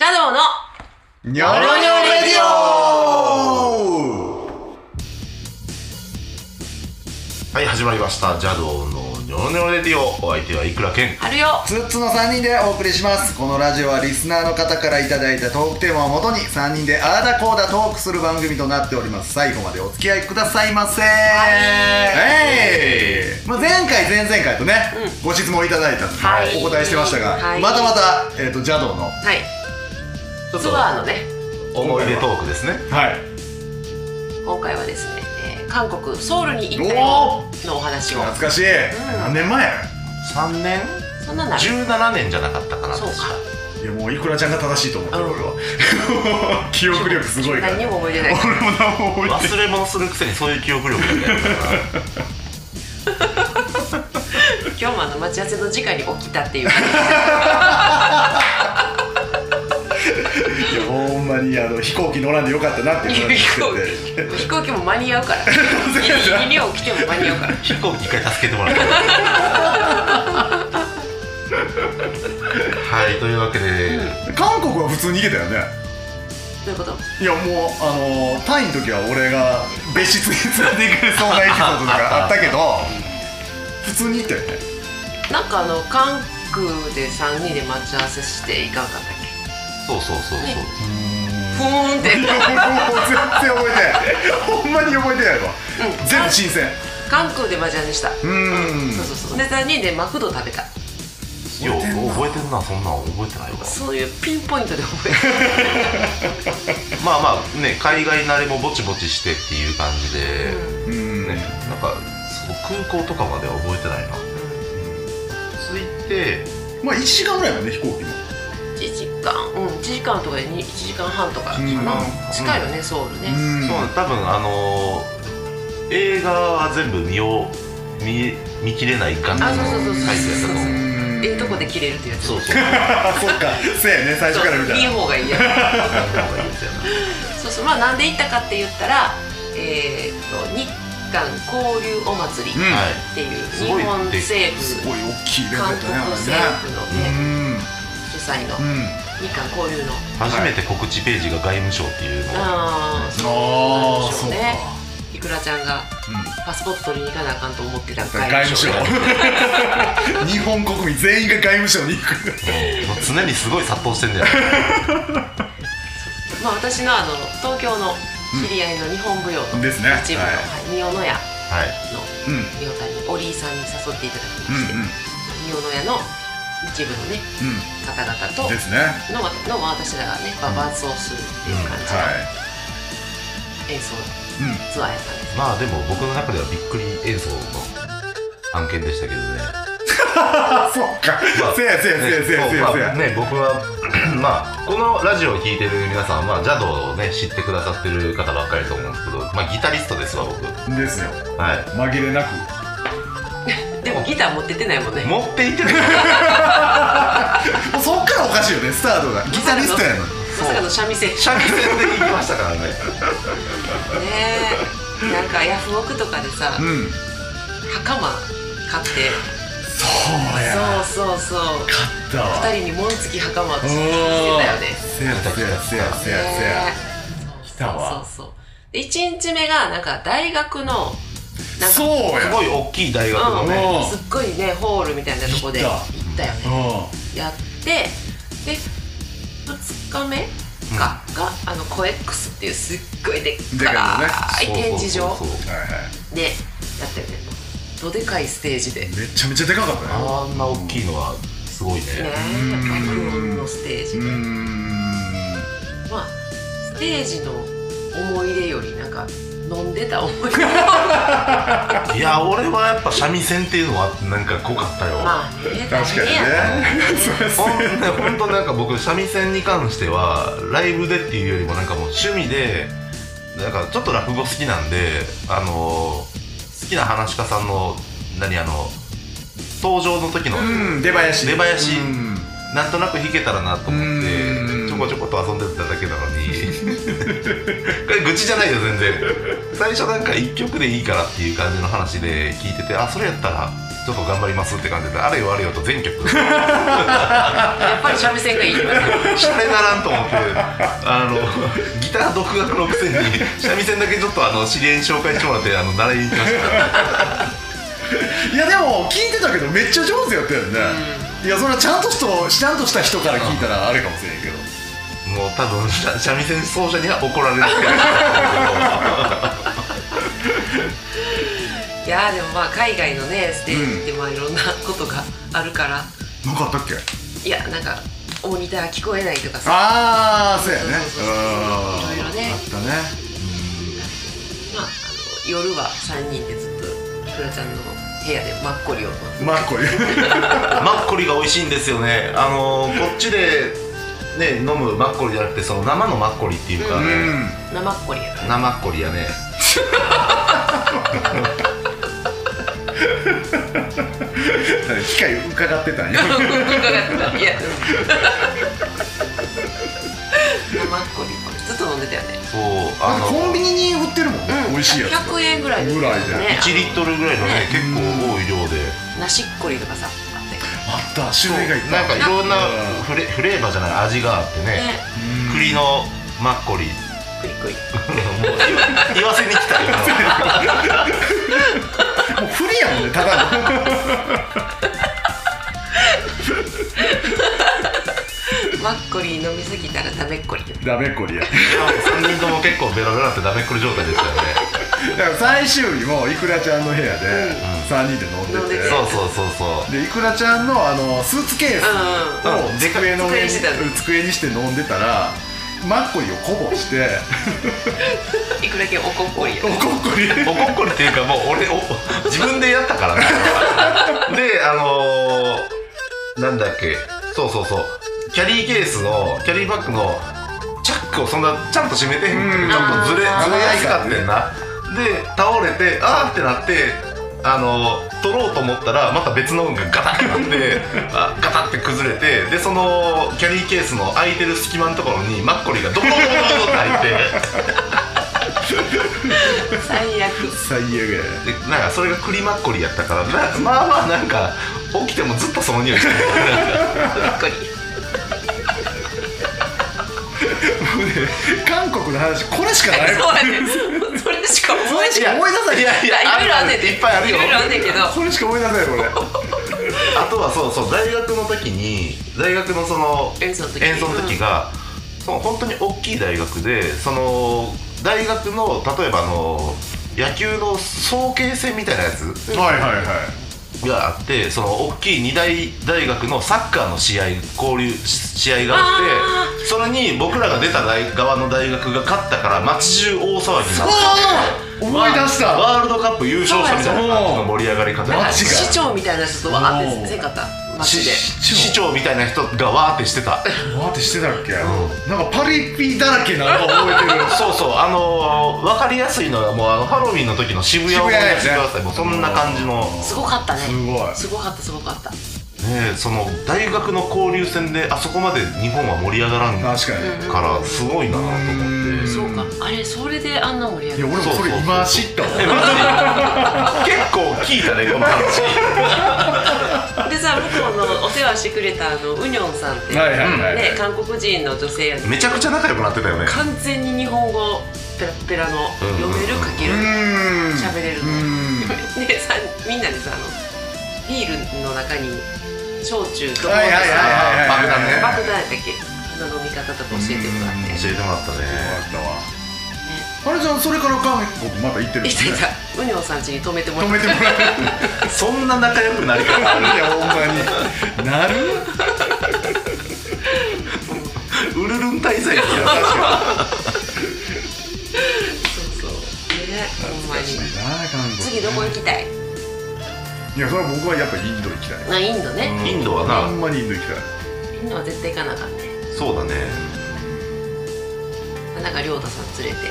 シャドウのニョロニョレディオ。はい、始まりました。ジャドーのニョロニョロレディオ。お相手はいくらけん。春よツッツの3人でお送りします。このラジオはリスナーの方からいただいたトークテーマをもとに3人でああだこうだトークする番組となっております。最後までお付き合いくださいませ。はい、まあ、前回前々回とね、ご質問いただいたんで、はい。お答えしてましたが、はい。またまた、えー、と邪道のははいツアーのね。思い出トークですね。い。今回はですね、えー韓国ソウルに行ったのお話を。懐かしい、ん。何年前？3年？そんななる ?17 年じゃなかったかな。そうか。確いやもういくらちゃんが正しいと思ってる、うん。俺は。記憶力すごいから。何にも覚えてない。俺も何も覚えてない。忘れ物するくせにそういう記憶力だね。今日もあの待ち合わせの時間に起きたっていう にあの飛行機乗らんでよかったなっていう話飛行してて。機飛行機も間に合うから。ギリギリには起きても間に合うから。飛行機一回助けてもらった。はい、というわけで、韓国は普通に行けたよね。どういうこと？いやもうあのタイの時は俺が別室に連れて行かれそうなエピソードとかあったけど普通に行ったよね。なんかあの韓国で3人で待ち合わせして行かんかったっそうそうそうそう。ねけふーんって。もう全然覚えてない。ほんまに覚えてないわ、うん。全部新鮮。韓国で待ち合わせした。うーん。そうそうそう。で3人でマクド食べた。よう覚えてるな、そんなん覚えてないわ。そういうピンポイントで覚えてる。まあまあね、海外慣れもぼちぼちしてっていう感じで、うーん。ね、なんかそう空港とかまでは覚えてないな。着いて、まあ1時間ぐらいまでね飛行機も1時間。うん。1時間とかで1時間半とかかな、うん。近いよねソウルね、うん。そう多分あのー映画は全部見よう見見切れない感じのあそうそうそうそう。サイズやったと思う。うん。ええとこで切れるってやつ。そうそう。あ そっか。そうやね最初から見たいいら方がいいやそうそう。まあなんで行ったかって言ったらえー、っと日韓交流お祭りっていうすごい。日本政府すごい大きいイベント韓国政府のね、うん主催の。うん。日韓交流の。初めて告知ページが外務省っていうのを。ああそそうね。いくらちゃんがうん。パスポート取りに行かなあかんと思ってた外務省。日本国民全員が外務省に行く。常にすごい殺到してんだよ まあ私のあの東京の知り合いの日本舞踊のですね。一部の、はいはい、仁王の屋はい。のうん。仁王さんにおりいさんに誘っていただきうんまして、仁王の屋の一部のねうん。方々とうんですね。のの私らがね、まあ、伴奏するっていう感じのは演奏いうん。ツアーやったんです、まあでも僕の中ではびっくり演奏の案件でしたけどね。あ そっか。まあせやせやせやせやせやせや。まあね僕はまあこのラジオを聞いてる皆さんは、まあ、ジャドをね知ってくださってる方ばっかりだと思うんですけど、まあ、ギタリストですわ僕。ですよ。はい。紛れなく。でもギター持ってってないもんね。持っていってる。のもうそっからおかしいよねスタートが。ギタリストやのに。まさかの三味線。ね三味線で行きましたからね。え。なんかヤフオクとかでさ、うん。袴買って。そうやそうそうそう。買ったわ。二人に紋付き袴をしてたよね。せやせやせやせやせや。ね来たわ。そうそう。そうで1日目がなんか大学のなんかそうや。すごい大きい大学のね、うん。すっごいねホールみたいなとこで行行っったよね。うん。やってで2日目か、があのコエックスっていうすっごいでっでかかい展示場でやってるね。どでかいステージで。ねめちゃめちゃでかかったよあんな大きいのはすごいね。え爆音のステージで。ん。まあステージの思い出よりなんか飲んでた思い出いや俺はやっぱ三味線っていうのはなんか濃かったよ、まあね確かにね。ほんねほんとなんか僕三味線に関してはライブでっていうよりもなんかもう趣味でなんかちょっと落語好きなんであのー好きな話し家さんの何あの登場の時の、うん出囃子。出囃子うん。なんとなく弾けたらなと思っうん。てちょこちょこと遊んでただけなのに。これ愚痴じゃないよ全然最初なんか1曲でいいからっていう感じの話で聞いててあそれやったらちちょっと頑張りますって感じであれよあれよと全曲。やっぱり三味線がいいよね。シャレならんと思ってあのギター独学のくせに三味線だけちょっとあの知り合いに紹介してもらってあの習いに行きました。いやでも聞いてたけどめっちゃ上手やったよね、いやそれはちゃんとしたちゃんとした人から聞いたらあれかもしれんけど。もう多分三三味線奏者には怒られるけどいやーでもまあ海外のねステージってまあいろんなことがあるから、なんかあったっけ？いやなんかモニター聞こえないとかさ。ああそうやね。いろいろね。あったね。まあ、あの夜は3人でずっといくらちゃんの部屋でマッコリをマッコリ。マッコリが美味しいんですよね。あのこっちでね飲むマッコリじゃなくてその生のマッコリっていうかうね、ん。生マッコリやから。生マッコリやね。機械伺ってたんや伺ったいや。生マッコリずっと飲んでたよね。そうあのコンビニに売ってるもんね、うん。美味しいやつ100円ぐらいで。ぐらいで。ね1リットルぐらいのねね。結構多い量で。梨っこりとかさあってあった種類がいっぱい。なんかいろんなうんフレフレーバーじゃない味があってね。ね。うん栗のマッコリ。クリクリ。もう言わせに来たよ。もう不利やもんねただの。マッコリ飲みすぎたらダメっこり。ダメっこりや。3人とも結構ベロベロなってダメっこり状態でしたよね。だから最終日もいくらちゃんの部屋で3人で飲んでて、飲んでてそうそうそうそう。でいくらちゃんのあのスーツケースを机の上に机にしてたの机にして飲んでたらマッコリをこぼして。いくらけおこっこりや。おこっこり。おこっこりっていうかもう俺お自分でやったからね。であのー、なんだっけ。そうそうそう。キャリーケースのキャリーバッグのチャックをそんなちゃんと閉めてへんうん。ちょっとずれずれやすかってんな。で倒れてあーってなってあのー取ろうと思ったらまた別の運がガタッてなって あガタッて崩れてでそのキャリーケースの空いてる隙間のところにマッコリがドコドコドコドコって入って。最悪。最悪やでなんかそれが栗マッコリやったからなまあまあなんか起きてもずっとその匂いしてる。マッコリ。韓国の話これしかないもん。そうやねそれしか思い出さない。いやいやいろいろあんねんていっぱいあるよ。いろいろあんねんけど。これしか思い出せないこれ。あとはそうそう大学の時に大学のその演奏の時。演奏の時が、その本当に大きい大学でその大学の例えばあの野球の早慶戦みたいなやつ。はいはいはいがあってその大きい二大大学のサッカーの試合交流試合があってそれに僕らが出た大側の大学が勝ったから街中大騒ぎになって思い出した。ワールドカップ優勝したみたいな感じの盛り上がり方。なんかマジか。市長みたいな人とわーってせんかった街で。市市長みたいな人がわーってしてた。わーってしてたっけ、なんかパリピだらけなの覚えてる。そうそう。あのー、分かりやすいのはもうあのハロウィンの時の渋谷を思い出してください、もうそんな感じの。すごかったね。すごい。すごかったすごかったねえその大学の交流戦であそこまで日本は盛り上がらんか確かに、らすごいなと思って。うんそうか。あれそれであんな盛り上いやがる俺もそれ今知った結構聞いたねこの話。でさ向こうのお世話してくれたあのウニョンさんって、はいはいはい、ね韓国人の女性やめちゃくちゃ仲良くなってたよね。完全に日本語ペラッペラのうん読める書けうる喋れるうーん。で さみんなでさあのビールの中に焼酎とはいはいはいはいはい。爆弾ね。爆弾やったっけあの飲み方とか教えてもらって。教えてもらったね。あったわ。あれじゃんそれから韓国また行ってるんですね。さん家に泊めてもらって。止めてもらうそんな仲良くなり方あるいやほんまに。なる？ウルルン滞在や確かそうそう。ねほんまに。次どこ行きたい？いやそれは僕はやっぱインド行きたい。なインドね、インドはな。ほんまにインド行きたい。インドは絶対行かなあかんね。そうだね。なんか亮太さん連れて。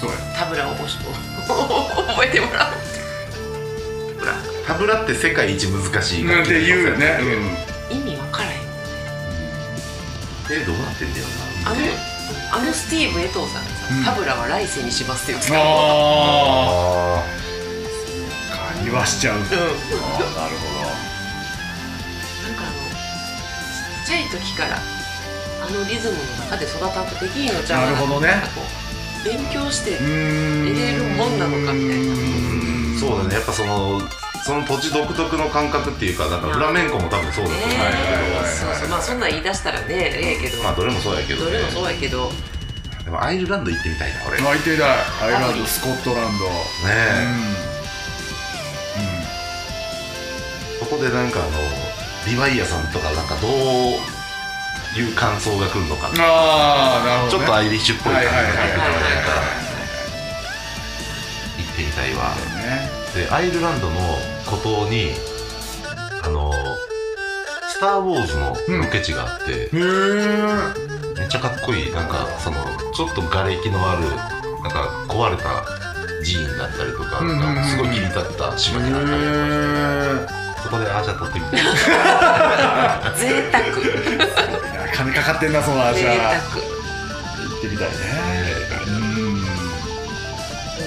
そうや。タブラを 覚えてもらう。タブラって世界一難しいうんって言うよね、意味わからへんえどうなってんだよあのあのスティーブ・エトーさんがさ、うん。タブラは来世にしますって言ってた。ああわしちゃう。あーなるうんほなんかあのちっちゃい時からあのリズムの中で育たんとできんのちゃうな。るほどね。勉強して入れるもんなのかみたいなうんそうだね。やっぱそのその土地独特の感覚っていうかなんかフラメンコも多分そうだと思う。んだけど、そうそう。まあそんなん言い出したらねええけど、まあどれもそうやけど、ね、どれもそうやけど。でもアイルランド行ってみたいな俺。行ってみたい。アイルランドスコットランド。え、うそこでなんかあのリヴァイアさんとかなんかどういう感想が来るのか。ん、ああなるほど、ね、ちょっとアイリッシュっぽい感じがはいはいはいはいはい。行ってみたいわ。ね。でアイルランドの孤島にあの「スター・ウォーズ」のロケ地があって、へえめっちゃかっこいい。なんかそのちょっと瓦礫のあるなんか壊れた寺院だったりとか,、うんうんうん。うんすごい切り立った島にあったりとかこでアーシャ撮ってみたい贅沢。え金かかってんなその味贅は沢。行ってみたいね。うん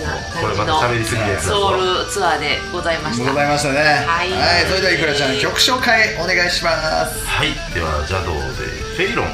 なこれまた喋りすぎるやつだぞソウルツアーでございました。ございましたね。はい。それではいくらちゃん曲紹介お願いします。はいでは邪道でフェイロン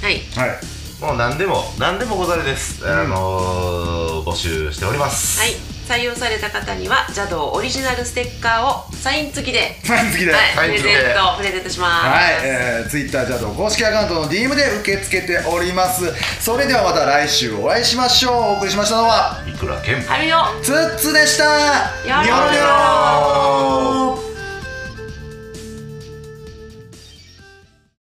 はーい。もう何でも何でもござれです、あのー募集しております。はい。採用された方には邪道オリジナルステッカーをサイン付きで。サイン付きで。はい、サイン付きで。プレゼントプレゼントします。はい、えー、Twitter ジャド公式アカウントの DM で受け付けております。それではまた来週お会いしましょう。お送りしましたのはいくらけんはるよツッツでした。よろニョロニョロ